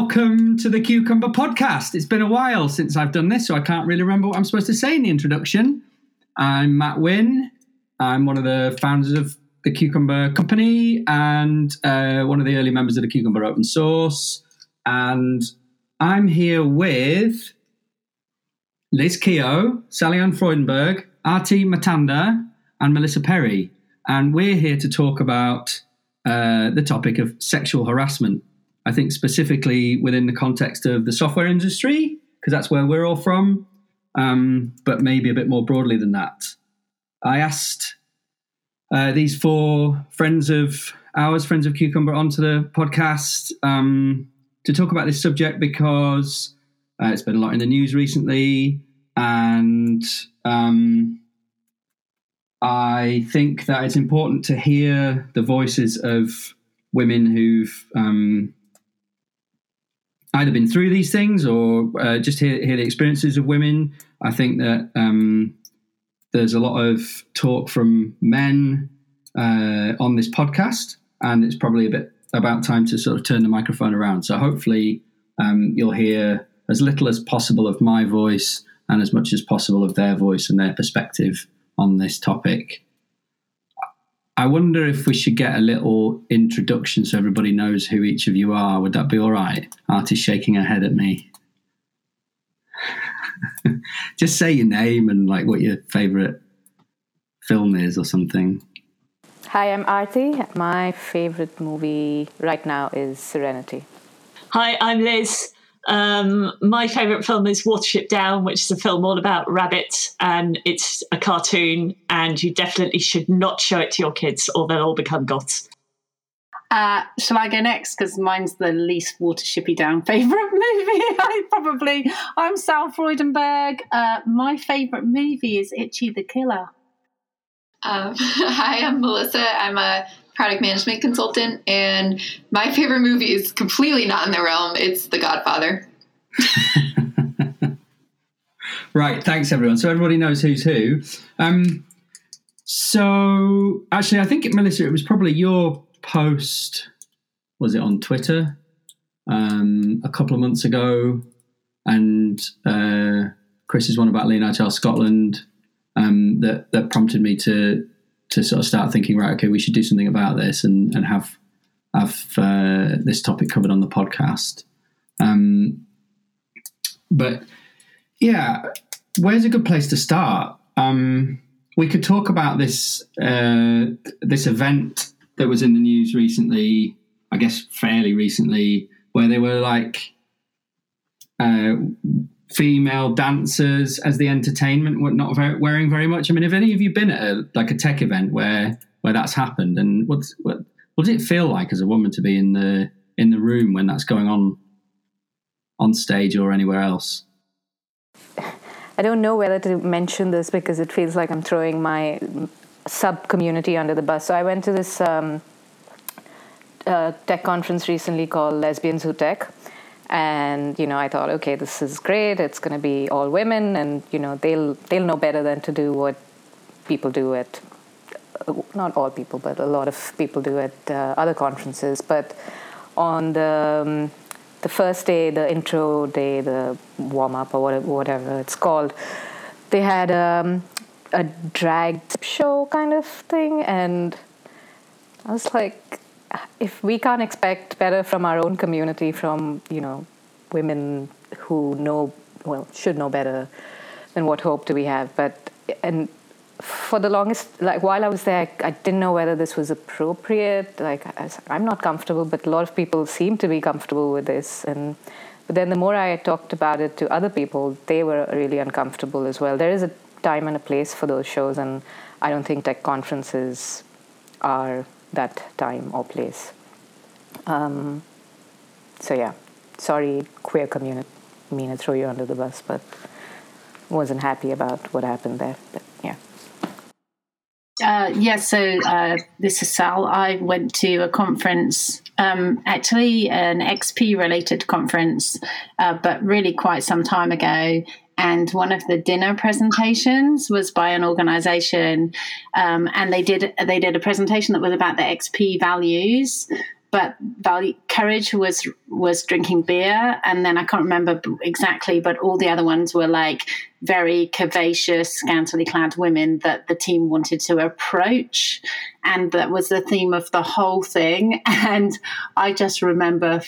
welcome to the Cucumber Podcast. It's been a while since I've done this, so I can't really remember what I'm supposed to say in the introduction. I'm Matt Wynne. I'm one of the founders of the Cucumber Company and uh, one of the early members of the Cucumber Open Source. And I'm here with Liz Keogh, Sallyann Freudenberg, Arti Matanda, and Melissa Perri. And we're here to talk about uh, the topic of sexual harassment. I think specifically within the context of the software industry, because that's where we're all from, um, but maybe a bit more broadly than that. I asked uh, these four friends of ours, friends of Cucumber, onto the podcast um, to talk about this subject because uh, it's been a lot in the news recently, and um, I think that it's important to hear the voices of women who've um, either been through these things or uh, just hear, hear the experiences of women. I think that um, there's a lot of talk from men uh, on this podcast, and it's probably a bit about time to sort of turn the microphone around. So hopefully, um, you'll hear as little as possible of my voice and as much as possible of their voice and their perspective on this topic. I wonder if we should get a little introduction so everybody knows who each of you are. Would that be all right? Artie's shaking her head at me. Just say your name and like what your favorite film is or something. Hi, I'm Artie. My favorite movie right now is Serenity. Hi, I'm Liz. Um, my favourite film is Watership Down, which is a film all about rabbits, and it's a cartoon, and you definitely should not show it to your kids, or they'll all become goths. Uh, shall I go next? Because mine's the least Watershipy Down favourite movie. I probably I'm Sal Freudenberg. Uh, my favourite movie is Ichi the Killer. Um, hi, I'm Melissa. I'm a product management consultant, and my favorite movie is completely not in the realm. It's The Godfather. right. Thanks, everyone. So everybody knows who's who. Um, so actually, I think Melissa, it was probably your post. Was it on Twitter um, a couple of months ago? And uh, Chris is one about Agile Scotland um, that that prompted me to to sort of start thinking, right, okay, we should do something about this and and have have uh, this topic covered on the podcast. Um, but yeah, where's a good place to start? Um, we could talk about this uh, this event that was in the news recently. I guess fairly recently, where they were like uh, female dancers as the entertainment were not very, wearing very much. I mean, have any of you been at a, like a tech event where where that's happened, and what's what what does it feel like as a woman to be in the in the room when that's going on on stage or anywhere else? I don't know whether to mention this because it feels like I'm throwing my sub community under the bus. So I went to this um, uh, tech conference recently called Lesbians Who Tech and you know i thought okay this is great. It's going to be all women. And you know they'll they'll know better than to do what people do at not all people but a lot of people do at uh, other conferences. But on the um, the first day the intro day the warm up or whatever, it's called they had um, a drag show kind of thing. And i was like if we can't expect better from our own community, from you know women who know well should know better, then what hope do we have? But and for the longest, like while I was there, I didn't know whether this was appropriate. Like I'm not comfortable, but a lot of people seem to be comfortable with this. And but then the more I talked about it to other people, they were really uncomfortable as well. There is a time and a place for those shows, and I don't think tech conferences are that time or place. Um, so yeah, sorry, queer community. I mean, I throw you under the bus, but wasn't happy about what happened there. But yeah. Uh, yeah, so uh, this is Sal. I went to a conference, um, actually an XP related conference, uh, but really quite some time ago and one of the dinner presentations was by an organization um, and they did they did a presentation that was about the xp values but value, courage was was drinking beer, and then I can't remember exactly, but all the other ones were like very curvaceous, scantily clad women that the team wanted to approach, and that was the theme of the whole thing. And I just remember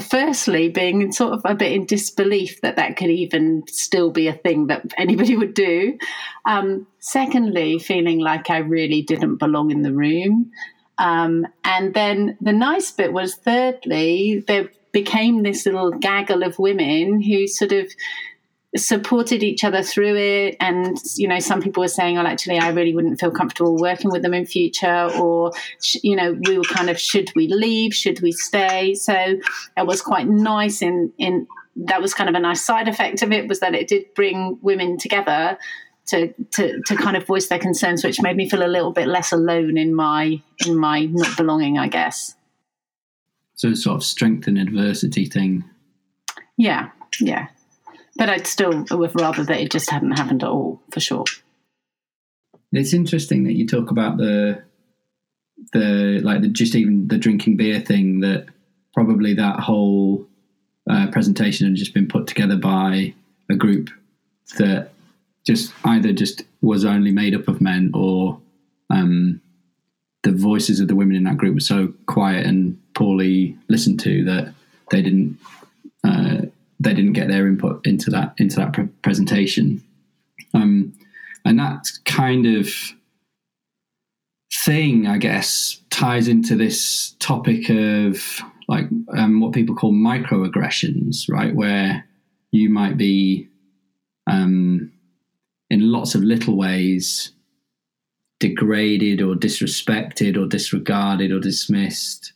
firstly being sort of a bit in disbelief that that could even still be a thing that anybody would do. Um, secondly feeling like i really didn't belong in the room. Um, and then the nice bit was thirdly there became this little gaggle of women who sort of supported each other through it. And you know some people were saying oh actually i really wouldn't feel comfortable working with them in future or you know we were kind of should we leave? Should we stay? So it was quite nice in in that was kind of a nice side effect of it was that it did bring women together to to to kind of voice their concerns which made me feel a little bit less alone in my in my not belonging i guess. So sort of strength and adversity thing. Yeah. Yeah but I'd still would rather that it just hadn't happened at all, for sure. It's interesting that you talk about the the like the just even the drinking beer thing. That probably that whole uh, presentation had just been put together by a group that just either just was only made up of men or um, the voices of the women in that group were so quiet and poorly listened to that they didn't uh, they didn't get their input into that into that pre- presentation, um, and that kind of thing, I guess, ties into this topic of like um, what people call microaggressions, right? Where you might be um, in lots of little ways degraded or disrespected or disregarded or dismissed.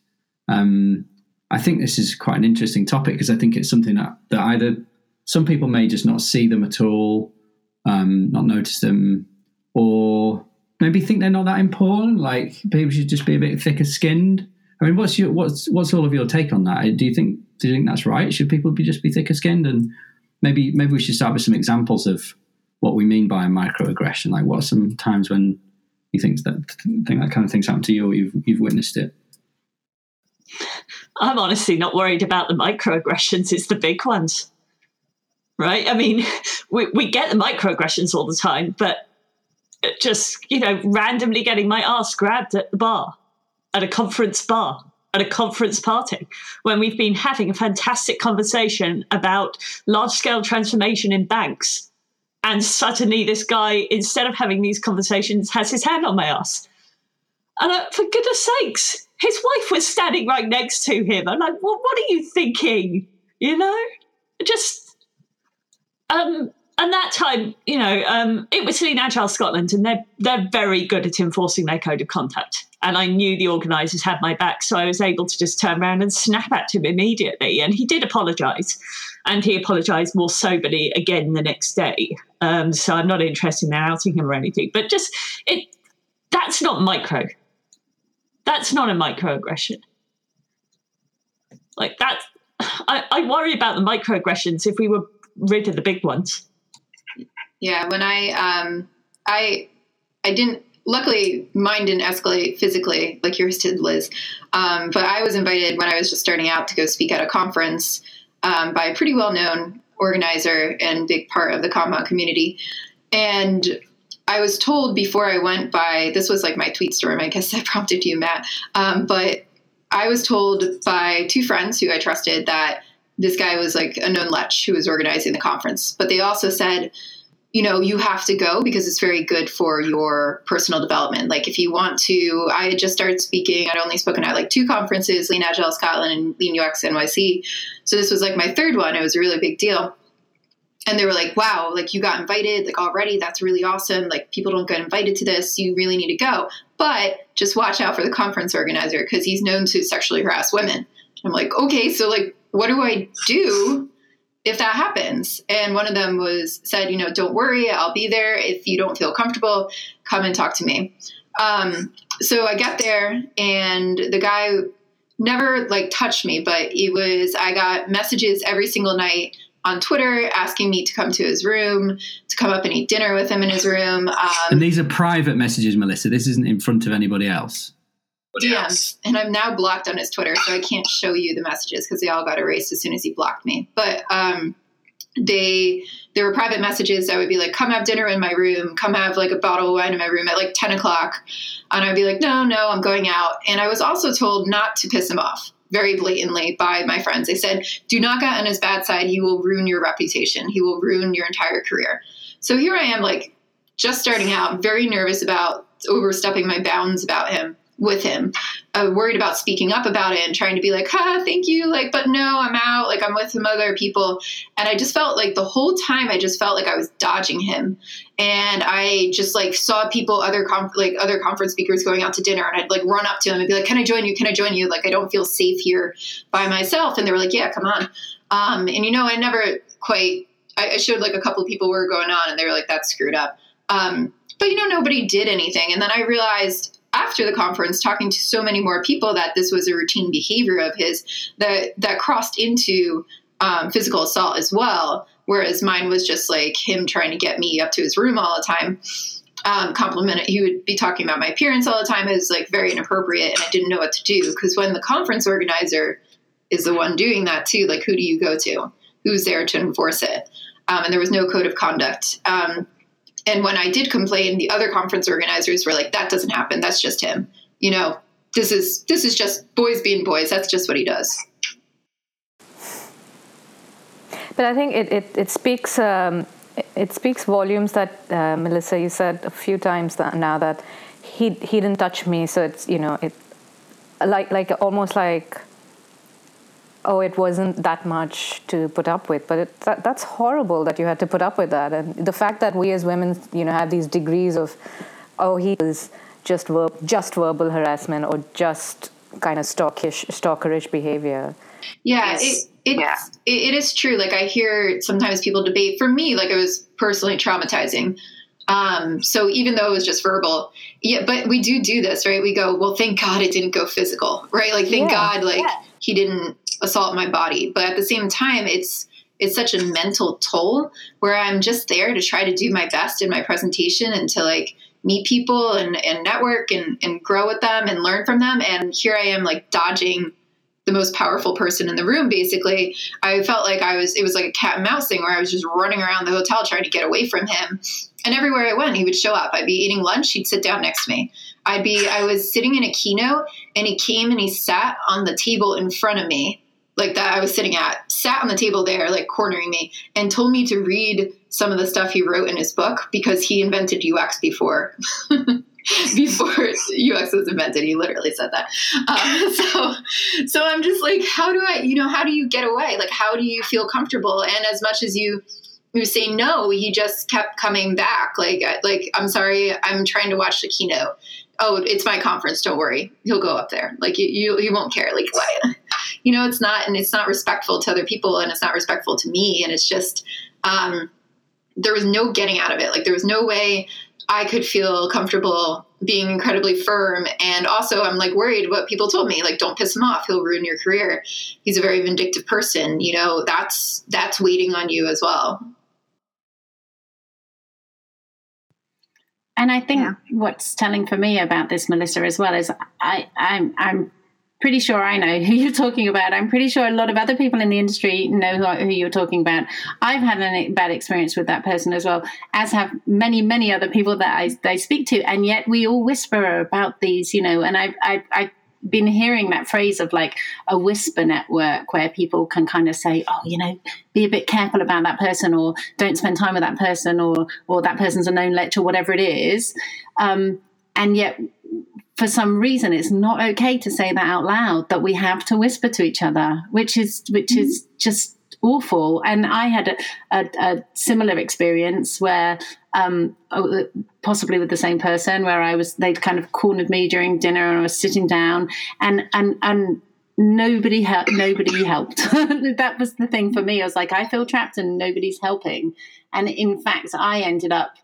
Um, I think this is quite an interesting topic because I think it's something that, that either some people may just not see them at all, um, not notice them, or maybe think they're not that important. Like people should just be a bit thicker skinned. I mean, what's your what's what's all of your take on that? Do you think do you think that's right? Should people be just be thicker skinned? And maybe maybe we should start with some examples of what we mean by a microaggression. Like, what are some times when you think that think that kind of thing's happened to you, or you've you've witnessed it? I'm honestly not worried about the microaggressions, it's the big ones. Right? I mean, we, we get the microaggressions all the time, but just, you know, randomly getting my ass grabbed at the bar, at a conference bar, at a conference party, when we've been having a fantastic conversation about large scale transformation in banks. And suddenly, this guy, instead of having these conversations, has his hand on my ass. And uh, for goodness sakes, his wife was standing right next to him. I'm like, well, what are you thinking? You know, just um, and that time, you know, um, it was Lean Agile Scotland, and they're they're very good at enforcing their code of conduct. And I knew the organisers had my back, so I was able to just turn around and snap at him immediately. And he did apologise, and he apologised more soberly again the next day. Um, so I'm not interested in outing him or anything, but just it that's not micro. That's not a microaggression. Like that, I, I worry about the microaggressions if we were rid of the big ones. Yeah, when I um I I didn't luckily mine didn't escalate physically like yours did, Liz. Um, but I was invited when I was just starting out to go speak at a conference um, by a pretty well known organizer and big part of the compound community. And I was told before I went by this was like my tweet storm. I guess I prompted you, Matt. Um, but I was told by two friends who I trusted that this guy was like a known lech who was organizing the conference. But they also said, you know, you have to go because it's very good for your personal development. Like if you want to, I had just started speaking. I'd only spoken at like two conferences, Lean Agile Scotland and Lean UX NYC. So this was like my third one. It was a really big deal and they were like, wow, like you got invited, like already, that's really awesome. Like people don't get invited to this, you really need to go. But just watch out for the conference organizer because he's known to sexually harass women. I'm like, okay, so like, what do I do if that happens? And one of them was said, you know, don't worry, I'll be there. If you don't feel comfortable, come and talk to me. Um, so I get there, and the guy never like touched me, but he was. I got messages every single night on Twitter asking me to come to his room, to come up and eat dinner with him in his room. Um, and these are private messages, Melissa. This isn't in front of anybody else. DMs, and I'm now blocked on his Twitter, so I can't show you the messages because they all got erased as soon as he blocked me. But um, they there were private messages that would be like, "Come have dinner in my room. Come have like a bottle of wine in my room at like ten o'clock," and I'd be like, "No, no, I'm going out." And I was also told not to piss him off very blatantly by my friends. They said, "Do not get on his bad side. He will ruin your reputation. He will ruin your entire career." So here I am, like just starting out, very nervous about overstepping my bounds about him with him, uh, worried about speaking up about it and trying to be like, "Ha, thank you," like, but no, I'm out. Like I'm with some other people, and I just felt like the whole time I just felt like I was dodging him, and I just like saw people, other conf- like other conference speakers going out to dinner, and I'd like run up to him and be like, "Can I join you? Can I join you?" Like I don't feel safe here by myself, and they were like, "Yeah, come on." Um, and you know, I never quite. I, I showed like a couple of people were going on, and they were like, "That's screwed up." Um, but you know, nobody did anything, and then I realized after the conference talking to so many more people that this was a routine behavior of his that that crossed into um, physical assault as well whereas mine was just like him trying to get me up to his room all the time. Um, compliment he would be talking about my appearance all the time. It was like very inappropriate and i didn't know what to do because when the conference organizer is the one doing that too like who do you go to? Who's there to enforce it? Um, and there was no code of conduct. Um, and when I did complain, the other conference organizers were like, "That doesn't happen. That's just him. You know, this is this is just boys being boys. That's just what he does." But I think it it, it speaks um, it speaks volumes that uh, Melissa, you said a few times that now that he he didn't touch me, so it's you know it like like almost like oh, it wasn't that much to put up with. But it, that, that's horrible that you had to put up with that. And the fact that we as women, you know, have these degrees of, oh, he is just ver- just verbal harassment or just kind of stalkish, stalkerish behavior. Yeah, it, it, yeah. It, it is true. Like I hear sometimes people debate. For me, like it was personally traumatizing. Um, so even though it was just verbal, yeah, but we do do this, right? We go, well, thank God it didn't go physical, right? Like, thank yeah. God, like yeah. He didn't assault my body. But at the same time, it's it's such a mental toll where I'm just there to try to do my best in my presentation and to like meet people and, and network and, and grow with them and learn from them. And here I am like dodging the most powerful person in the room basically. I felt like i was it was like a cat and mouse thing where i was just running around the hotel trying to get away from him. And everywhere i went he would show up. I'd be eating lunch. He'd sit down next to me. I'd be i was sitting in a keynote and he came and he sat on the table in front of me like that I was sitting at, sat on the table there, like cornering me, and told me to read some of the stuff he wrote in his book because he invented UX before. before UX was invented, he literally said that. Uh, so, so I'm just like, how do I, you know, how do you get away? Like, how do you feel comfortable? And as much as you, you say no, he just kept coming back. Like, like I'm sorry, I'm trying to watch the keynote oh, it's my conference. Don't worry, he'll go up there. Like you, you, you won't care. Like? You know, it's not, and it's not respectful to other people, and it's not respectful to me. And it's just, um, there was no getting out of it. Like there was no way I could feel comfortable being incredibly firm. And also, I'm like worried what people told me. Like, don't piss him off; he'll ruin your career. He's a very vindictive person. You know, that's that's waiting on you as well. And I think yeah. what's telling for me about this, Melissa, as well, is I, I'm, I'm pretty sure I know who you're talking about. I'm pretty sure a lot of other people in the industry know who, who you're talking about. I've had a bad experience with that person as well, as have many, many other people that I, I speak to. And yet we all whisper about these, you know, and I've, I've, I've been hearing that phrase of like a whisper network where people can kind of say, oh, you know, be a bit careful about that person or don't spend time with that person or or that person's a known lecturer, whatever it is. Um, and yet for some reason it's not okay to say that out loud that we have to whisper to each other which is which mm-hmm. is just awful. And I had a, a, a similar experience where, um, oh, possibly with the same person, where I was they'd kind of cornered me during dinner, and I was sitting down, and and and nobody helped. Nobody helped. that was the thing for me. I was like, I feel trapped, and nobody's helping. And in fact, I ended up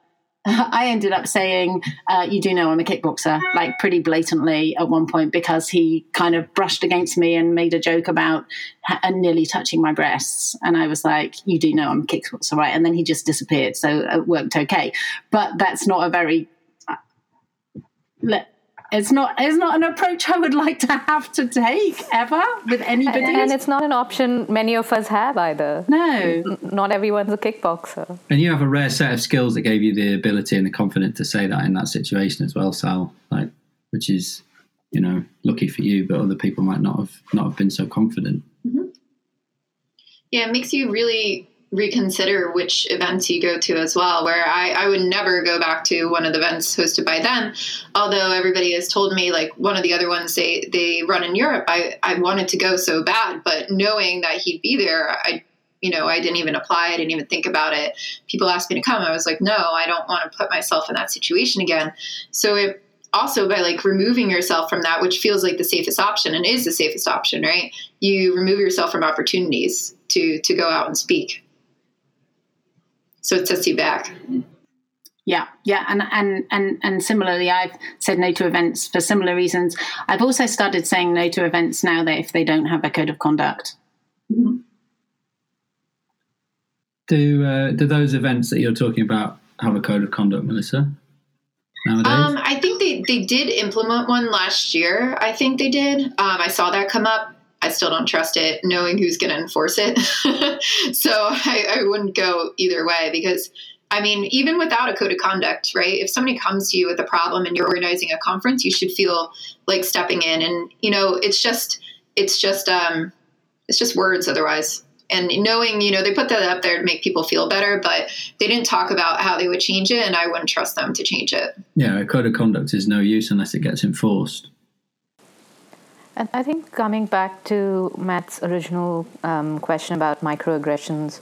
I ended up saying, uh, "You do know I'm a kickboxer," like pretty blatantly at one point because he kind of brushed against me and made a joke about ha- nearly touching my breasts, and I was like, "You do know I'm a kickboxer, right?" And then he just disappeared, so it worked okay. But that's not a very uh, it's not it's not an approach I would like to have to take ever with anybody. And it's not an option many of us have either. no. Not everyone's a kickboxer. And you have a rare set of skills that gave you the ability and the confidence to say that in that situation as well, Sal. Like, which is, you know, lucky for you, but other people might not have not have been so confident. Mm-hmm. Yeah, it makes you really reconsider which events you go to as well. Where I, I would never go back to one of the events hosted by them, although everybody has told me like one of the other ones they they run in Europe. I I wanted to go so bad, but knowing that he'd be there, I you know I didn't even apply. I didn't even think about it. People asked me to come. I was like, no, I don't want to put myself in that situation again. So it also by like removing yourself from that which feels like the safest option and is the safest option right you remove yourself from opportunities to to go out and speak so it sets you back Yeah, yeah, and and and and similarly, I've said no to events for similar reasons. I've also started saying no to events now that if they don't have a code of conduct. Do uh, do those events that you're talking about have a code of conduct, Melissa? Nowadays, um i think they they did implement one last year i think they did um i saw that come up i still don't trust it knowing who's going to enforce it so I, I wouldn't go either way because I mean, even without a code of conduct, right? If somebody comes to you with a problem and you're organizing a conference, you should feel like stepping in. And you know, it's just, it's just, um, it's just words otherwise. And knowing, you know, they put that up there to make people feel better, but they didn't talk about how they would change it, and I wouldn't trust them to change it. yeah, a code of conduct is no use unless it gets enforced. And I think coming back to Matt's original um, question about microaggressions,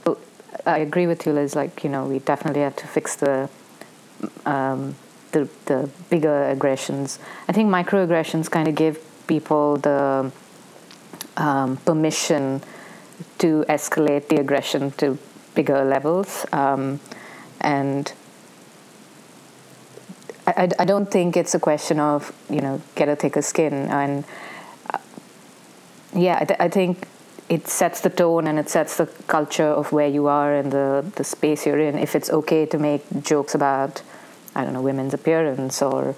I agree with you, Liz. Like you know, we definitely have to fix the um, the, the bigger aggressions. I think microaggressions kind of give people the um, permission to escalate the aggression to bigger levels, um, and I, I, I don't think it's a question of you know get a thicker skin and yeah, I, th- I think it sets the tone and it sets the culture of where you are and the, the space you're in. If it's okay to make jokes about, I don't know, women's appearance or,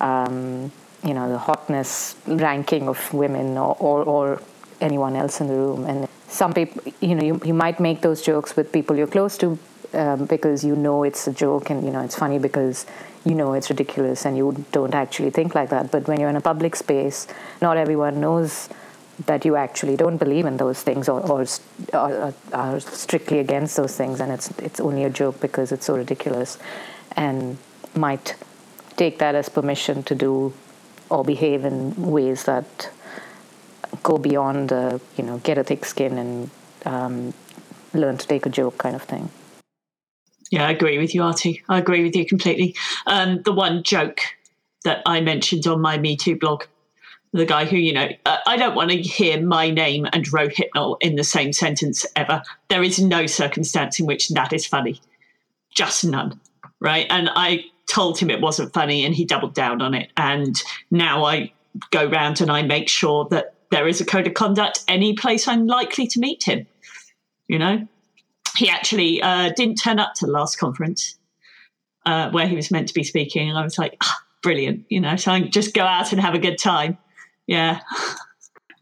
um, you know, the hotness ranking of women or, or, or anyone else in the room. And some people, you know, you, you might make those jokes with people you're close to um, because you know it's a joke and, you know, it's funny because you know it's ridiculous and you don't actually think like that. But when you're in a public space, not everyone knows that you actually don't believe in those things or, or, or are strictly against those things and it's it's only a joke because it's so ridiculous and might take that as permission to do or behave in ways that go beyond the you know get a thick skin and um, learn to take a joke kind of thing Yeah, I agree with you, Artie. I agree with you completely. Um, the one joke that I mentioned on my Me Too blog, the guy who, you know, uh, I don't want to hear my name and Rohypnol in the same sentence ever. There is no circumstance in which that is funny. Just none. Right. And I told him it wasn't funny and he doubled down on it. And now I go round and I make sure that there is a code of conduct any place I'm likely to meet him. You know, he actually uh, didn't turn up to the last conference uh, where he was meant to be speaking. And I was like, ah, brilliant. You know, so I just go out and have a good time. Yeah.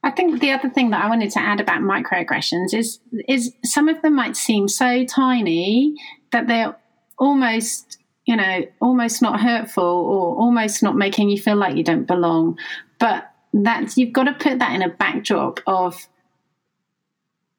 I think the other thing that I wanted to add about microaggressions is is some of them might seem so tiny that they're almost you know almost not hurtful or almost not making you feel like you don't belong. But that's you've got to put that in a backdrop of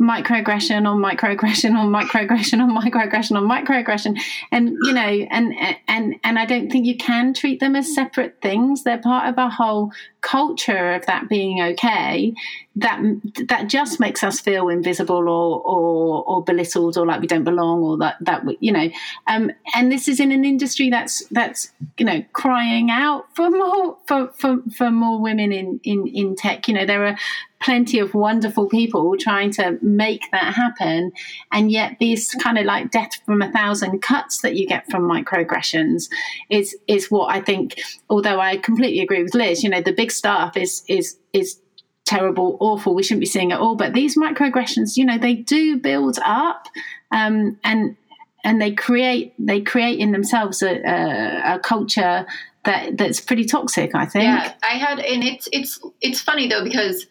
microaggression on microaggression on microaggression on microaggression on microaggression. And you know and and and I don't think you can treat them as separate things. They're part of a whole culture of that being okay that that just makes us feel invisible or or or belittled or like we don't belong or that that we, you know. Um and this is in an industry that's that's you know crying out for more for for, for more women in in in tech. You know there are plenty of wonderful people trying to make that happen and yet these kind of like death from a thousand cuts that you get from microaggressions is is what i think although i completely agree with liz you know the big stuff is is is terrible awful we shouldn't be seeing it all but these microaggressions you know they do build up um, and and they create they create in themselves a, a, a culture that that's pretty toxic. I think. Yeah, I had, and it's it's it's funny though because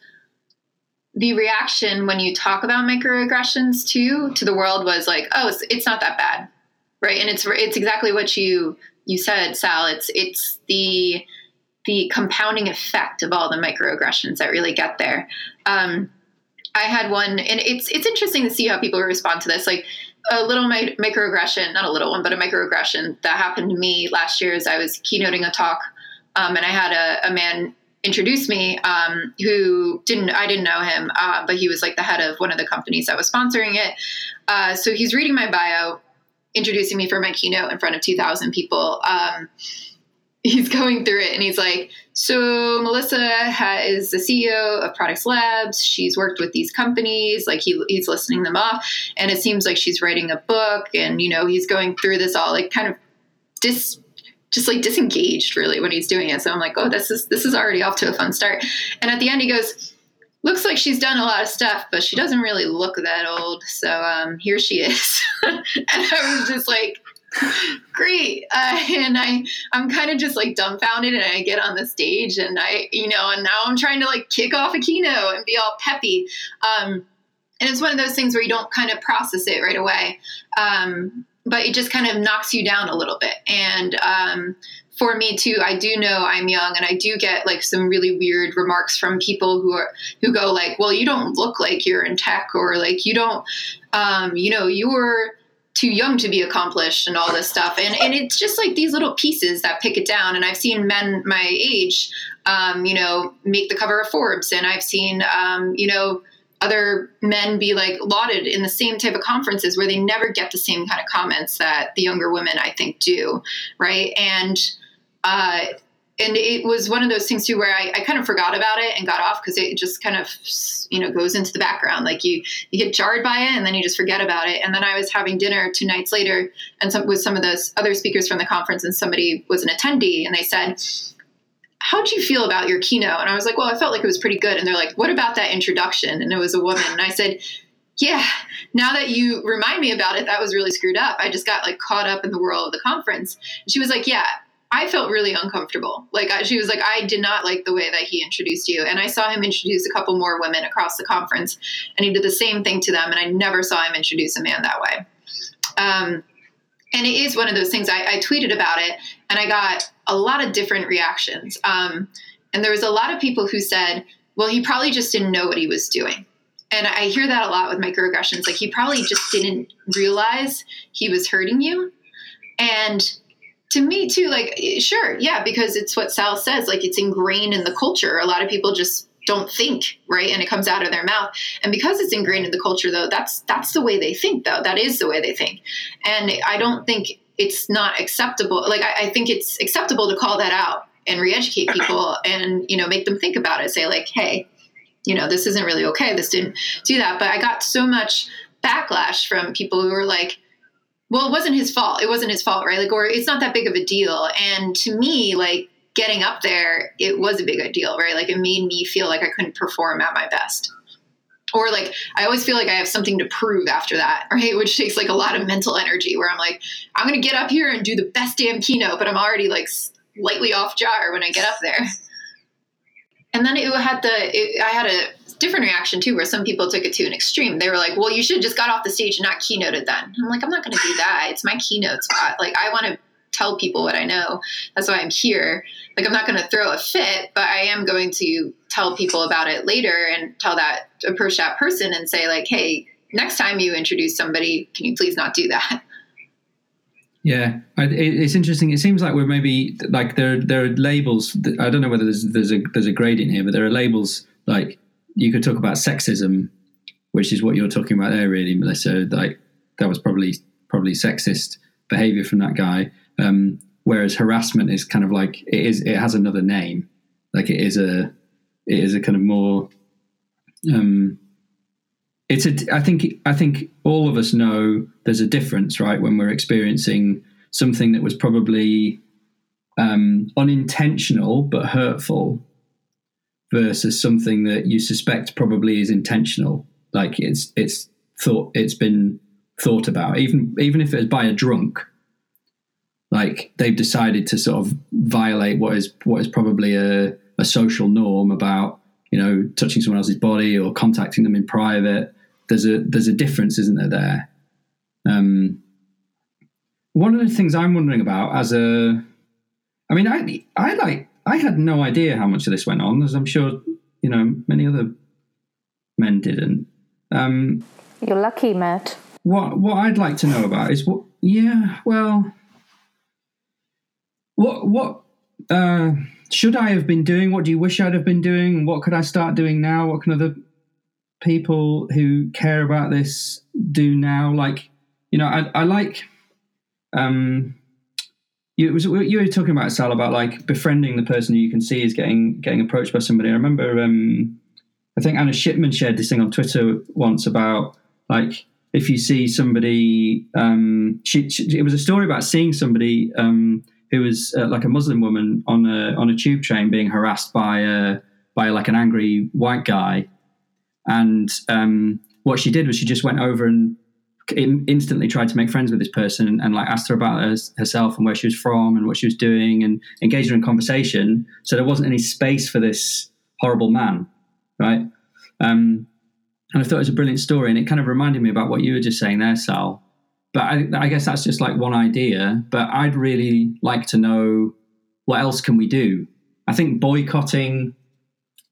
the reaction when you talk about microaggressions too to the world was like, oh, it's, it's not that bad, right? And it's it's exactly what you you said, Sal. It's it's the the compounding effect of all the microaggressions that really get there. Um, I had one, and it's it's interesting to see how people respond to this. Like a little mi- microaggression, not a little one, but a microaggression that happened to me last year as I was keynoting a talk, um, and I had a, a man introduce me um, who didn't I didn't know him, uh, but he was like the head of one of the companies that was sponsoring it. Uh, so he's reading my bio, introducing me for my keynote in front of two thousand people. Um, he's going through it and he's like, so Melissa is the CEO of Produx Labs. She's worked with these companies. Like he, he's listening them off, and it seems like she's writing a book. And you know, he's going through this all like kind of dis, just like disengaged really when he's doing it. So I'm like, oh, this is this is already off to a fun start. And at the end, he goes. Looks like she's done a lot of stuff, but she doesn't really look that old. So um, here she is. and I was just like, great. Uh, and i i'm kind of just like dumbfounded and i get on the stage and i you know and now i'm trying to like kick off a keynote and be all peppy. Um, and it's one of those things where you don't kind of process it right away. Um, but it just kind of knocks you down a little bit. And um, for me too i do know i'm young and i do get like some really weird remarks from people who are who go like well you don't look like you're in tech or like you don't um, you know you're too young to be accomplished and all this stuff. And and it's just like these little pieces that pick it down. And I've seen men my age, um, you know, make the cover of Forbes, and I've seen, um, you know, other men be like lauded in the same type of conferences where they never get the same kind of comments that the younger women I think do, right? And uh, and it was one of those things too where I, I kind of forgot about it and got off because it just kind of you know goes into the background. Like you you get jarred by it and then you just forget about it. And then i was having dinner two nights later and some with some of the other speakers from the conference and somebody was an attendee and they said how do you feel about your keynote? And i was like well i felt like it was pretty good. And they're like what about that introduction? And it was a woman. And i said yeah now that you remind me about it that was really screwed up. I just got like caught up in the whirl of the conference. And she was like yeah I felt really uncomfortable. Like she was like, I did not like the way that he introduced you, and I saw him introduce a couple more women across the conference, and he did the same thing to them, and I never saw him introduce a man that way. Um, and it is one of those things. I, I, tweeted about it, and I got a lot of different reactions. Um, and there was a lot of people who said, "Well, he probably just didn't know what he was doing." And I hear that a lot with microaggressions. Like he probably just didn't realize he was hurting you, and to me too like eh, sure yeah because it's what sal says like it's ingrained in the culture. A lot of people just don't think right and it comes out of their mouth. And because it's ingrained in the culture though that's that's the way they think though. That is the way they think. And i don't think it's not acceptable like i, I think it's acceptable to call that out and re-educate people and you know make them think about it. Say like hey you know this isn't really okay. This didn't do that. But i got so much backlash from people who were like well, it wasn't his fault. It wasn't his fault, right? Like, or it's not that big of a deal. And to me, like getting up there, it was a big deal, right? Like it made me feel like I couldn't perform at my best. Or like I always feel like I have something to prove after that, right? Which takes like a lot of mental energy where I'm like, I'm gonna get up here and do the best damn keynote, but I'm already like slightly off jar when I get up there. And then it had the it, I had a different reaction too, where some people took it to an extreme. They were like, "Well, you should just got off the stage and not keynoted then." I'm like, "I'm not going to do that. It's my keynote spot. Like, I want to tell people what I know. That's why I'm here. Like, I'm not going to throw a fit, but I am going to tell people about it later and tell that approach that person and say like, "Hey, next time you introduce somebody, can you please not do that?" Yeah, it's interesting. It seems like we're maybe like there there are labels. I don't know whether there's there's a there's a gradient here, but there are labels like you could talk about sexism, which is what you're talking about there, really, Melissa. Like that was probably probably sexist behavior from that guy. Um, whereas harassment is kind of like it is. It has another name. Like it is a it is a kind of more. Um, it's a. I think I think all of us know there's a difference, right? When we're experiencing something that was probably um, unintentional but hurtful versus something that you suspect probably is intentional like it's it's thought it's been thought about even even if it's by a drunk like they've decided to sort of violate what is what is probably a, a social norm about you know touching someone else's body or contacting them in private. There's a there's a difference, isn't there? There. Um, one of the things I'm wondering about as a, I mean, I I like I had no idea how much of this went on, as I'm sure you know many other men didn't. Um, You're lucky, Matt. what what I'd like to know about is what yeah well what what uh, should I have been doing? What do you wish I'd have been doing? What could I start doing now? What can other people who care about this do now? Like you know, I, I like um you, was, you were talking about Sal about like befriending the person who you can see is getting getting approached by somebody. I remember um I think Anna Shipman shared this thing on Twitter once about like if you see somebody, um, she, she, it was a story about seeing somebody um, who was uh, like a Muslim woman on a on a tube train being harassed by a by like an angry white guy, and um, what she did was she just went over and instantly tried to make friends with this person and, and like asked her about her, herself and where she was from and what she was doing and engaged her in conversation. So there wasn't any space for this horrible man, right? Um, and I thought it was a brilliant story, and it kind of reminded me about what you were just saying there, Sal. But I, I guess that's just like one idea. But I'd really like to know what else can we do. I think boycotting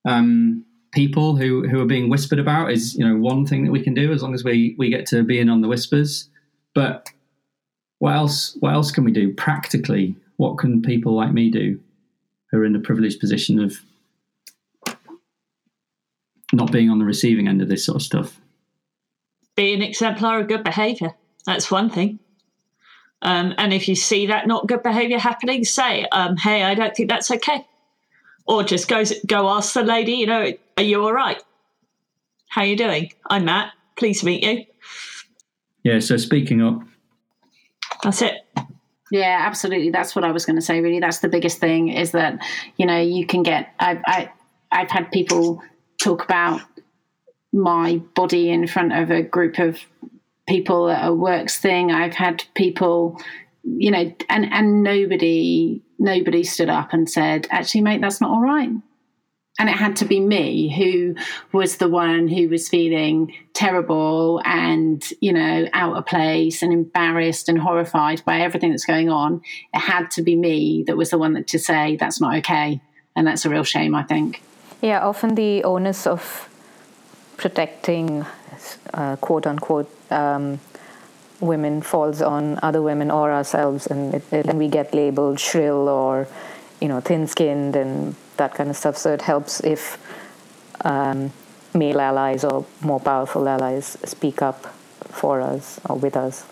um, people who who are being whispered about is you know one thing that we can do as long as we we get to be in on the whispers. But what else? What else can we do practically? What can people like me do who are in the privileged position of not being on the receiving end of this sort of stuff? Be an exemplar of good behaviour. That's one thing. Um, and if you see that not good behaviour happening, say, um, "Hey, I don't think that's okay," or just go go ask the lady. You know, are you all right? How you doing? I'm Matt. Pleased to meet you. Yeah. So speaking up. That's it. Yeah, absolutely. That's what I was going to say. Really, that's the biggest thing is that you know you can get. I, I I've had people talk about my body in front of a group of people at a works thing. I've had people, you know, and and nobody nobody stood up and said, "Actually, mate, that's not all right." And it had to be me who was the one who was feeling terrible and, you know, out of place and embarrassed and horrified by everything that's going on. It had to be me that was the one that to say, that's not okay. And that's a real shame, I think. Yeah, often the onus of protecting, uh, quote unquote, um, women falls on other women or ourselves, and it, we get labeled shrill or, you know, thin-skinned and that kind of stuff. So it helps if um, male allies or more powerful allies speak up for us or with us.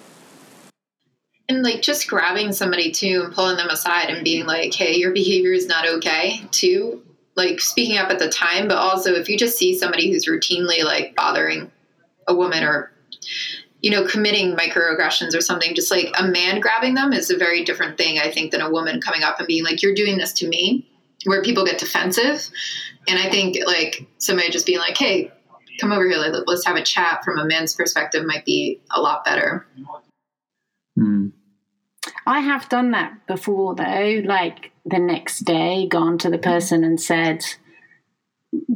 And like just grabbing somebody too and pulling them aside and being like, hey, your behavior is not okay, too. Like speaking up at the time, but also if you just see somebody who's routinely like bothering a woman or you know, committing microaggressions or something, just like a man grabbing them is a very different thing, I think, than a woman coming up and being like, You're doing this to me where people get defensive. And I think like somebody just being like, hey, come over here, let's have a chat from a man's perspective might be a lot better. Hmm. I have done that before though, like the next day gone to the person and said,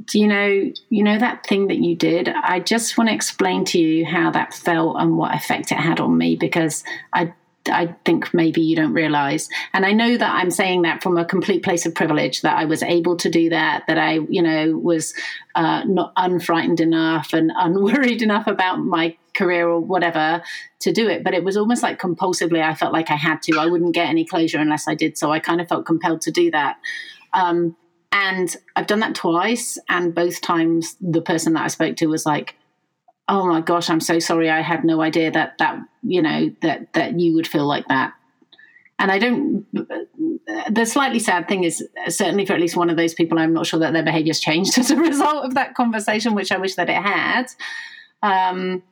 do you know you know that thing that you did i just want to explain to you how that felt and what effect it had on me because i I think maybe you don't realize. And I know that I'm saying that from a complete place of privilege that I was able to do that, that I, you know, was uh, not unfrightened enough and unworried enough about my career or whatever to do it. But it was almost like compulsively, I felt like I had to. I wouldn't get any closure unless I did. So I kind of felt compelled to do that. Um, and I've done that twice. And both times the person that I spoke to was like, oh my gosh i'm so sorry i had no idea that that you know that that you would feel like that. And i don't the slightly sad thing is certainly for at least one of those people i'm not sure that their behaviors changed as a result of that conversation which i wish that it had. Um,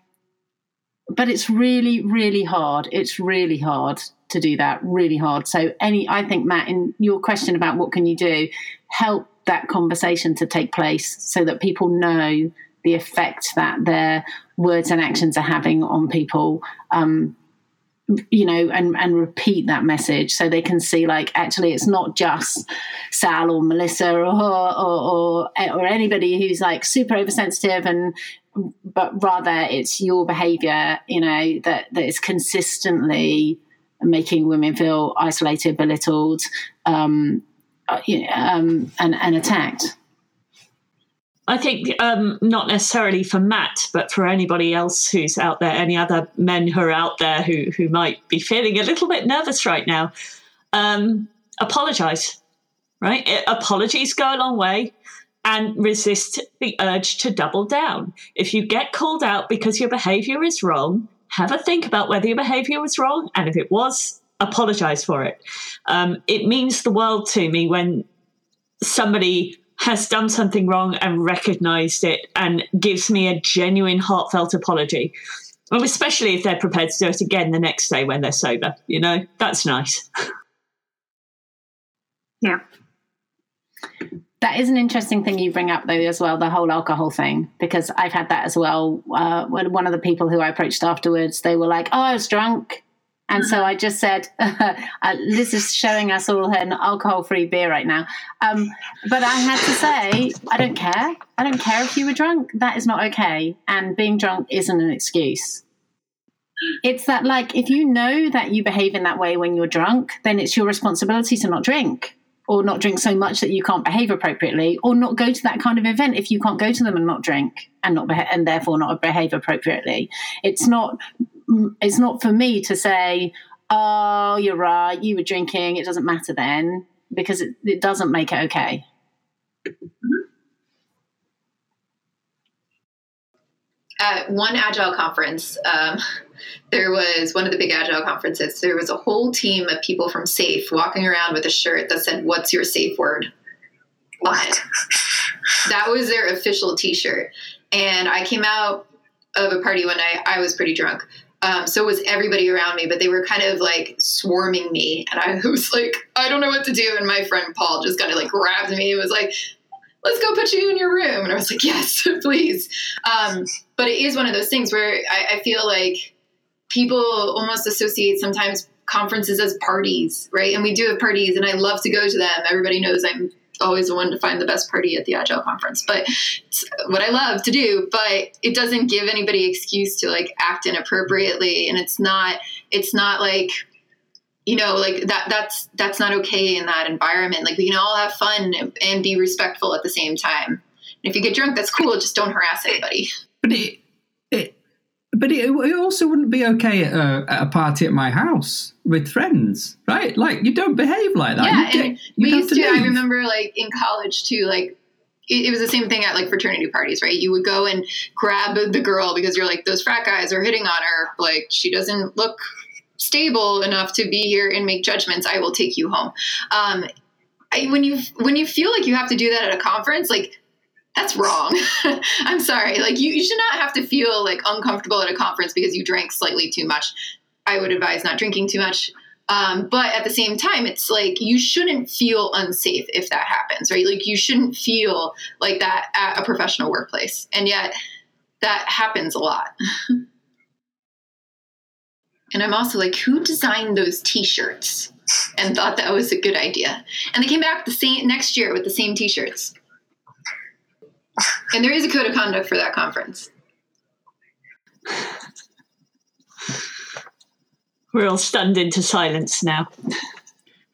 but it's really really hard it's really hard to do that really hard. So any i think matt in your question about what can you do help that conversation to take place so that people know the effect that their words and actions are having on people. Um, you know and and repeat that message so they can see like actually it's not just sal or melissa or or or, or anybody who's like super oversensitive and but rather it's your behavior you know that that is consistently making women feel isolated belittled um, uh, um, and and attacked I think um, not necessarily for Matt, but for anybody else who's out there, any other men who are out there who who might be feeling a little bit nervous right now, um, apologize. Right, it, apologies go a long way, and resist the urge to double down. If you get called out because your behavior is wrong, have a think about whether your behavior was wrong, and if it was, apologize for it. Um, it means the world to me when somebody has done something wrong and recognized it and gives me a genuine, heartfelt apology. And especially if they're prepared to do it again the next day when they're sober. You know, that's nice. Yeah. That is an interesting thing you bring up, though, as well, the whole alcohol thing, because I've had that as well. Uh, one of the people who I approached afterwards, they were like, Oh, I was drunk. And so I just said, uh, Liz is showing us all her alcohol free beer right now. Um, but I had to say, I don't care. I don't care if you were drunk. That is not okay. And being drunk isn't an excuse. It's that, like, if you know that you behave in that way when you're drunk, then it's your responsibility to not drink or not drink so much that you can't behave appropriately or not go to that kind of event if you can't go to them and not drink and not beha- and therefore not behave appropriately it's not it's not for me to say, "Oh, you're right. You were drinking. It doesn't matter then," because it, it doesn't make it okay. At one agile conference, um, there was one of the big agile conferences. There was a whole team of people from SAFe walking around with a shirt that said, "What's your safe word?" What? that was their official T-shirt, and I came out of a party one night. I was pretty drunk, um, so was everybody around me, but they were kind of like swarming me. And I was like, I don't know what to do. And my friend Paul just kind of like grabbed me and was like, let's go put you in your room. And I was like, yes, please. Um, but it is one of those things where I, I feel like people almost associate sometimes conferences as parties, right? And we do have parties, and I love to go to them. Everybody knows I'm always the one to find the best party at the agile conference. But it's what i love to do but it doesn't give anybody excuse to like act inappropriately. And it's not it's not like you know like that that's that's not okay in that environment. Like we can all have fun and, and be respectful at the same time. And if you get drunk that's cool. Just don't harass anybody. But it, but it, it, also wouldn't be okay at a, at a, party at my house with friends, right? Like you don't behave like that. Yeah, get, and we used to. to I remember, like in college too, like. It, it was the same thing at like fraternity parties, right? You would go and grab the girl because you're like, those frat guys are hitting on her. Like, she doesn't look stable enough to be here and make judgments. I will take you home. Um, I, when you when you feel like you have to do that at a conference, like that's wrong. I'm sorry. Like you, you should not have to feel like uncomfortable at a conference because you drank slightly too much. I would advise not drinking too much. Um, but at the same time, it's like you shouldn't feel unsafe if that happens, right? Like you shouldn't feel like that at a professional workplace. And yet that happens a lot. and I'm also like, who designed those t-shirts and thought that was a good idea? And they came back the same next year with the same t-shirts. And there is a code of conduct for that conference. We're all stunned into silence now.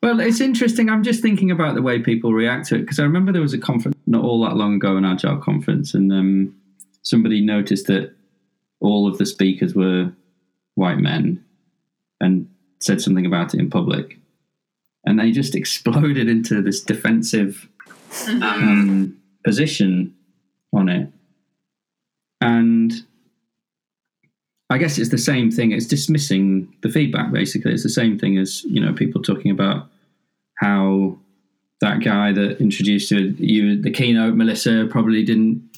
Well, it's interesting. I'm just thinking about the way people react to it because I remember there was a conference not all that long ago, an agile conference, and um, somebody noticed that all of the speakers were white men and said something about it in public. And they just exploded into this defensive mm-hmm. um, position on it. And I guess it's the same thing. It's dismissing the feedback, basically. It's the same thing as, you know, people talking about how that guy that introduced you, the keynote, Melissa, probably didn't,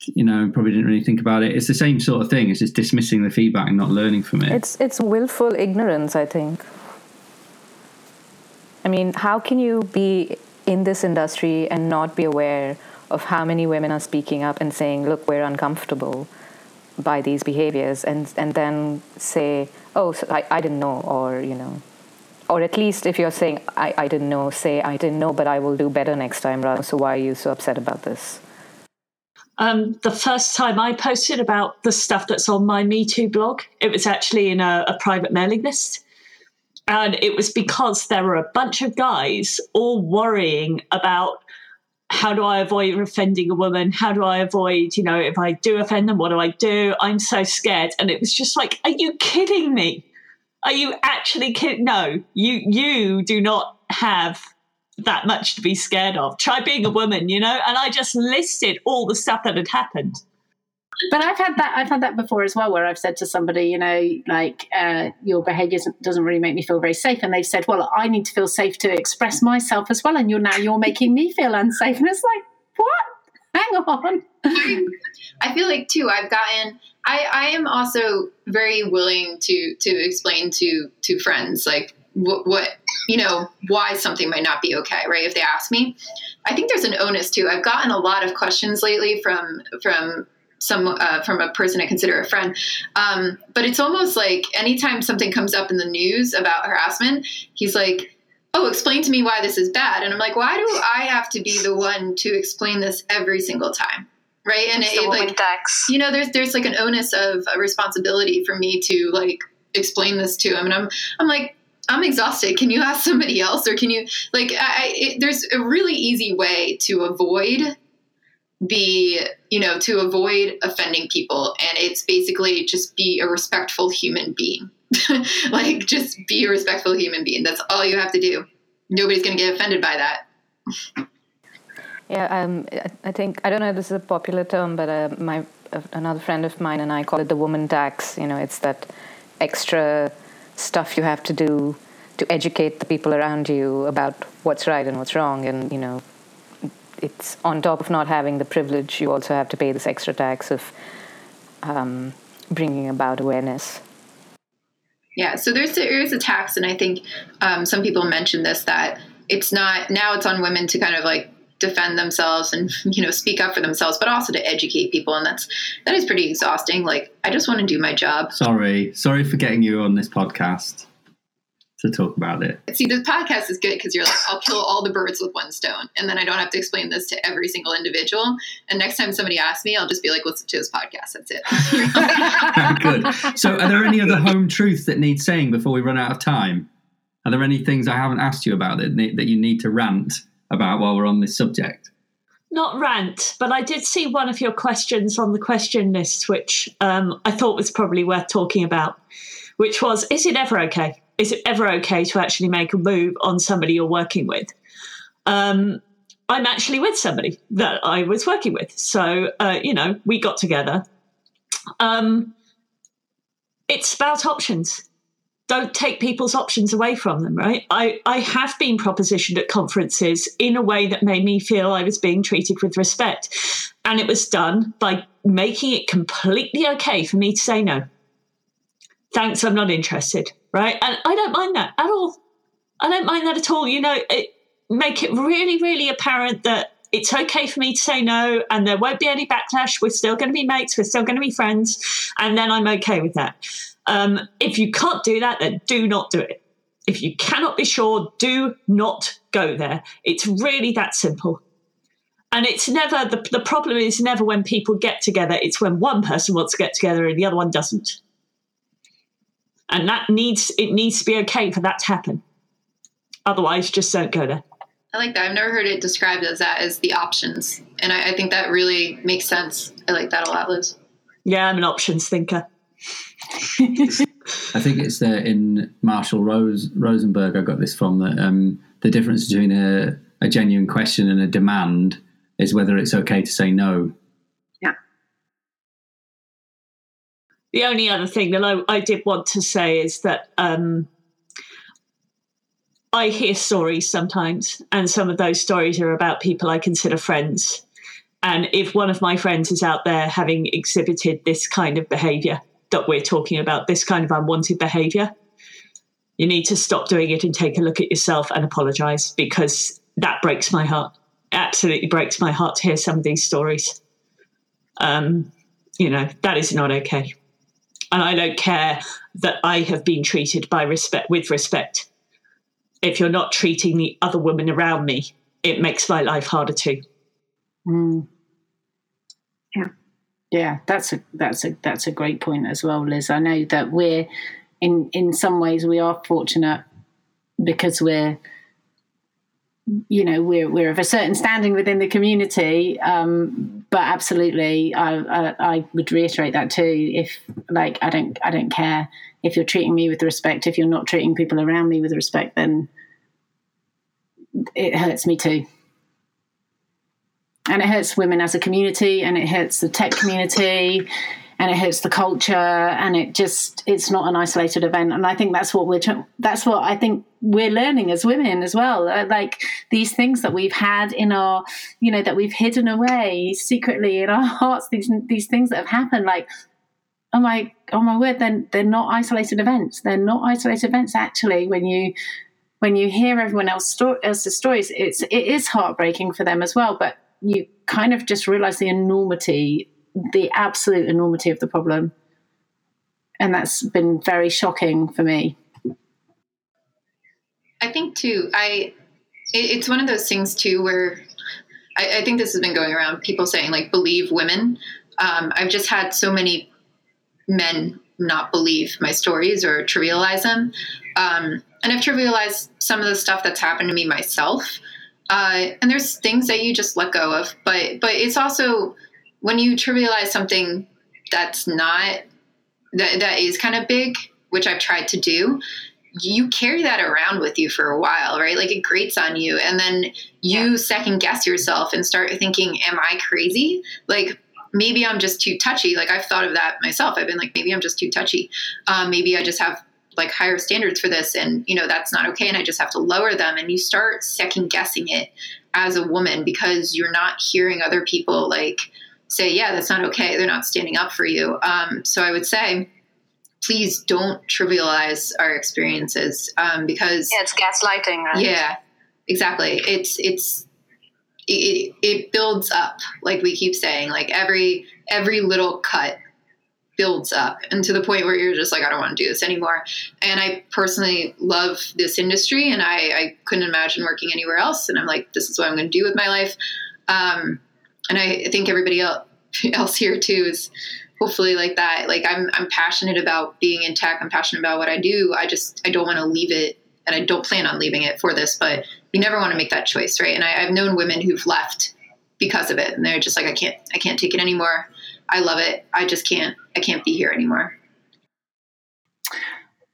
you know, probably didn't really think about it. It's the same sort of thing. It's just dismissing the feedback and not learning from it. It's it's willful ignorance, I think. I mean, how can you be in this industry and not be aware of how many women are speaking up and saying, look, we're uncomfortable by these behaviors, and, and then say, oh, so I, I didn't know, or, you know, or at least if you're saying, I, I didn't know, say, I didn't know, but I will do better next time, rather. So why are you so upset about this? Um, the first time I posted about the stuff that's on my Me Too blog, it was actually in a, a private mailing list. And it was because there were a bunch of guys all worrying about how do I avoid offending a woman? How do I avoid, you know, if I do offend them, what do I do? I'm so scared. And it was just like, are you kidding me? Are you actually kidding? No, you you do not have that much to be scared of. Try being a woman, you know? And I just listed all the stuff that had happened. But I've had that. I've had that before as well, where I've said to somebody, you know, like uh, your behaviour doesn't really make me feel very safe, and they've said, "Well, I need to feel safe to express myself as well," and you're now you're making me feel unsafe, and it's like, what? Hang on. I feel like too. I've gotten. I I am also very willing to to explain to to friends like what, what you know why something might not be okay, right? If they ask me, I think there's an onus too. I've gotten a lot of questions lately from from some uh, from a person I consider a friend. Um, but it's almost like anytime something comes up in the news about harassment, he's like, "Oh, explain to me why this is bad." And I'm like, "Why do I have to be the one to explain this every single time?" Right? And it, like, tax. you know, there's there's like an onus of a responsibility for me to like explain this to him, and I'm I'm like. I'm exhausted. Can you ask somebody else, or can you like? I, it, there's a really easy way to avoid be you know to avoid offending people. And it's basically just be a respectful human being. Like just be a respectful human being. That's all you have to do. Nobody's going to get offended by that. Yeah um, i think i don't know if this is a popular term but uh, my uh, another friend of mine and i call it the woman tax. You know it's that extra stuff you have to do to educate the people around you about what's right and what's wrong and you know it's on top of not having the privilege, you also have to pay this extra tax of um, bringing about awareness. Yeah, so there's a, there is a tax, and I think um, some people mentioned this that it's not now it's on women to kind of like defend themselves and you know speak up for themselves, but also to educate people, and that's that is pretty exhausting. Like I just want to do my job. Sorry, sorry for getting you on this podcast to talk about it. See, this podcast is good because you're like, I'll kill all the birds with one stone, and then I don't have to explain this to every single individual. And next time somebody asks me, I'll just be like, listen to this podcast. That's it. good. So, are there any other home truths that need saying before we run out of time? Are there any things I haven't asked you about that that you need to rant about while we're on this subject? Not rant, but I did see one of your questions on the question list, which um, I thought was probably worth talking about, which was Is it ever okay is it ever okay to actually make a move on somebody you're working with? Um, I'm actually with somebody that I was working with. So, uh, you know, we got together. Um, it's about options. Don't take people's options away from them, right? I, I have been propositioned at conferences in a way that made me feel I was being treated with respect. And it was done by making it completely okay for me to say no. Thanks, I'm not interested right? And I don't mind that at all. I don't mind that at all. You know, it, make it really, really apparent that it's okay for me to say no and there won't be any backlash. We're still going to be mates. We're still going to be friends. And then I'm okay with that. Um, if you can't do that, then do not do it. If you cannot be sure, do not go there. It's really that simple. And it's never, the, the problem is never when people get together, it's when one person wants to get together and the other one doesn't and that needs it needs to be okay for that to happen. Otherwise, just don't go there. I like that. I've never heard it described as that as the options, and I, I think that really makes sense. I like that a lot, Liz. Yeah, I'm an options thinker. I think it's there in Marshall Rose Rosenberg. I got this from that um, the difference between a, a genuine question and a demand is whether it's okay to say no the only other thing that I, I did want to say is that um, I hear stories sometimes, and some of those stories are about people I consider friends. And if one of my friends is out there having exhibited this kind of behavior that we're talking about, this kind of unwanted behavior, you need to stop doing it and take a look at yourself and apologize because that breaks my heart. Absolutely breaks my heart to hear some of these stories. Um, you know, that is not okay and I don't care that I have been treated by respect with respect. If you're not treating the other women around me, it makes my life harder too. Mm. Yeah, yeah, that's a that's a that's a great point as well, Liz. I know that we're in in some ways we are fortunate because we're you know we're we're of a certain standing within the community um, but absolutely I, I, I would reiterate that too. If like i don't i don't care if you're treating me with respect. If you're not treating people around me with respect then it hurts me too. And it hurts women as a community and it hurts the tech community and it hurts the culture and it just it's not an isolated event. And i think that's what we're that's what i think we're learning as women as well. Uh, like these things that we've had in our you know that we've hidden away secretly in our hearts these these things that have happened like oh my oh my word then they're, they're not isolated events. They're not isolated events actually. When you when you hear everyone else sto- else's stories it's it is heartbreaking for them as well. But you kind of just realize the enormity the absolute enormity of the problem. And that's been very shocking for me. I think too, I it, it's one of those things too where I, I, think this has been going around. People saying like believe women. Um, I've just had so many men not believe my stories or trivialize them, um, and I've trivialized some of the stuff that's happened to me myself. Uh, and there's things that you just let go of, but but it's also when you trivialize something that's not that that is kind of big, which I've tried to do, you carry that around with you for a while, right? Like it grates on you, and then you yeah. second guess yourself and start thinking, "Am I crazy?" Like maybe I'm just too touchy. Like I've thought of that myself. I've been like, maybe I'm just too touchy. Um, maybe I just have like higher standards for this, and you know that's not okay, and I just have to lower them. And you start second guessing it as a woman because you're not hearing other people like say, yeah, that's not okay. They're not standing up for you. Um, so I would say, please don't trivialize our experiences um, because yeah, it's gaslighting, right? Yeah, exactly. It's it's it, it builds up, like we keep saying. Like every every little cut builds up and to the point where you're just like, I don't want to do this anymore. And I personally love this industry and I, I couldn't imagine working anywhere else. And I'm like, this is what I'm going to do with my life. Um, and I think everybody else here too is hopefully like that. Like I'm I'm passionate about being in tech. I'm passionate about what I do. I just I don't want to leave it, and I don't plan on leaving it for this. But you never want to make that choice, right? And I, I've known women who've left because of it, and they're just like I can't I can't take it anymore. I love it. I just can't I can't be here anymore.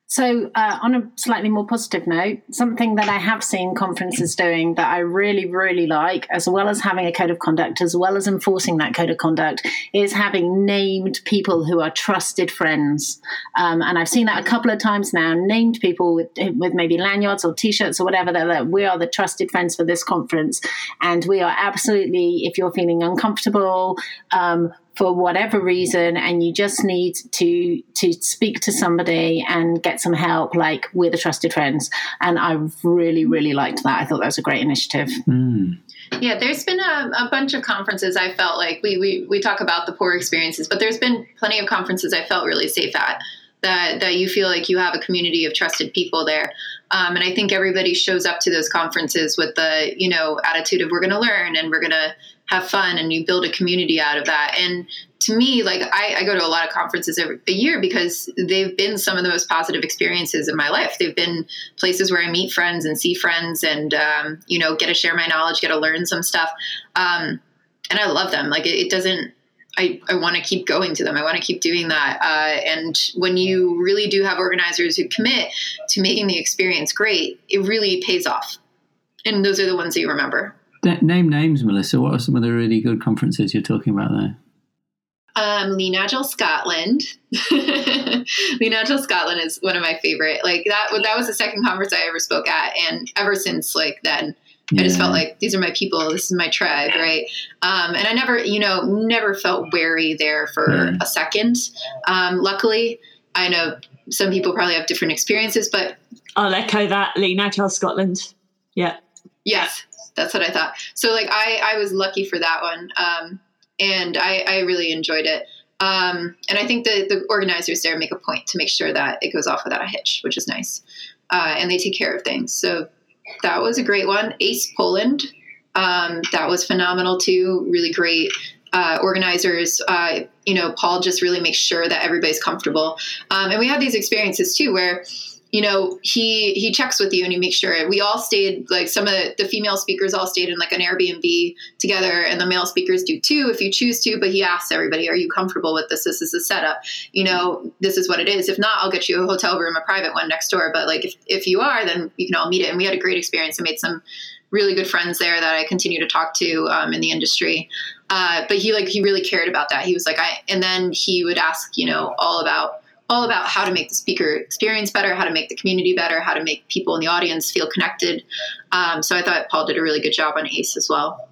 So, uh, on a slightly more positive note, something that I have seen conferences doing that I really, really like, as well as having a code of conduct, as well as enforcing that code of conduct, is having named people who are trusted friends. Um, and I've seen that a couple of times now, named people with, with maybe lanyards or t shirts or whatever, that, that we are the trusted friends for this conference. And we are absolutely, if you're feeling uncomfortable, um, for whatever reason and you just need to to speak to somebody and get some help like we're the trusted friends. And i really really liked that. I thought that was a great initiative. Mm. yeah there's been a, a, bunch of conferences i felt like we, we we talk about the poor experiences but there's been plenty of conferences i felt really safe at that that you feel like you have a community of trusted people there um, and i think everybody shows up to those conferences with the you know attitude of we're going to learn and we're going to have fun and you build a community out of that. And to me, like I, I, go to a lot of conferences every a year because they've been some of the most positive experiences in my life. They've been places where I meet friends and see friends and, um, you know, get to share my knowledge, get to learn some stuff. Um, and I love them. Like it, it doesn't, I, I want to keep going to them. I want to keep doing that. Uh, and when you really do have organizers who commit to making the experience great, it really pays off. And those are the ones that you remember name names, Melissa. What are some of the really good conferences you're talking about there? Um, Lean Agile Scotland. Lean Agile Scotland is one of my favorite. Like that, that was the second conference I ever spoke at, and ever since like then, yeah. I just felt like these are my people. This is my tribe, right? Um, and I never, you know, never felt wary there for yeah. a second. Um, luckily, I know some people probably have different experiences, but I'll echo that. Lean Agile Scotland. Yeah. Yes, that's what I thought. So like I I was lucky for that one, um, and I I really enjoyed it. Um, and I think the, the organizers there make a point to make sure that it goes off without a hitch, which is nice. Uh, and they take care of things. So that was a great one. ACE Poland, um, that was phenomenal too. Really great uh, organizers. Uh, you know, Paul just really makes sure that everybody's comfortable. Um, and we had these experiences too where you know he he checks with you and he makes sure we all stayed like some of the, female speakers all stayed in like an airbnb together and the male speakers do too if you choose to but he asks everybody are you comfortable with this? This is a setup. You know this is what it is. If not i'll get you a hotel room a private one next door. But like if, if you are then you can all meet it. And we had a great experience and made some really good friends there that i continue to talk to um, in the industry. Uh, but he like he really cared about that. He was like i and then he would ask you know all about all about how to make the speaker experience better, how to make the community better, how to make people in the audience feel connected. Um, so I thought Paul did a really good job on ACE as well.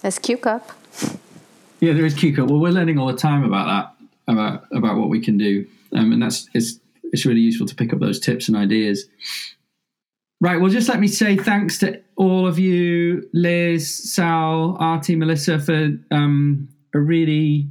There's QCon. Yeah, there is QCon. Well, we're learning all the time about that, about about what we can do, um, and that's it's it's really useful to pick up those tips and ideas. Right. Well, just let me say thanks to all of you, Liz, Sal, Artie, Melissa, for um, a really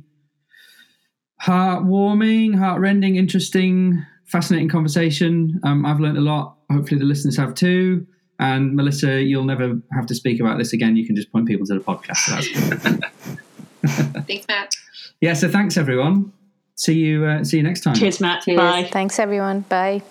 heartwarming, heartrending, interesting, fascinating conversation. Um, I've learned a lot. Hopefully, the listeners have too. And Melissa, you'll never have to speak about this again. You can just point people to the podcast. So thanks, Matt. Yeah. So thanks, everyone. See you. Uh, see you next time. Cheers, Matt. Cheers. Bye. Thanks, everyone. Bye.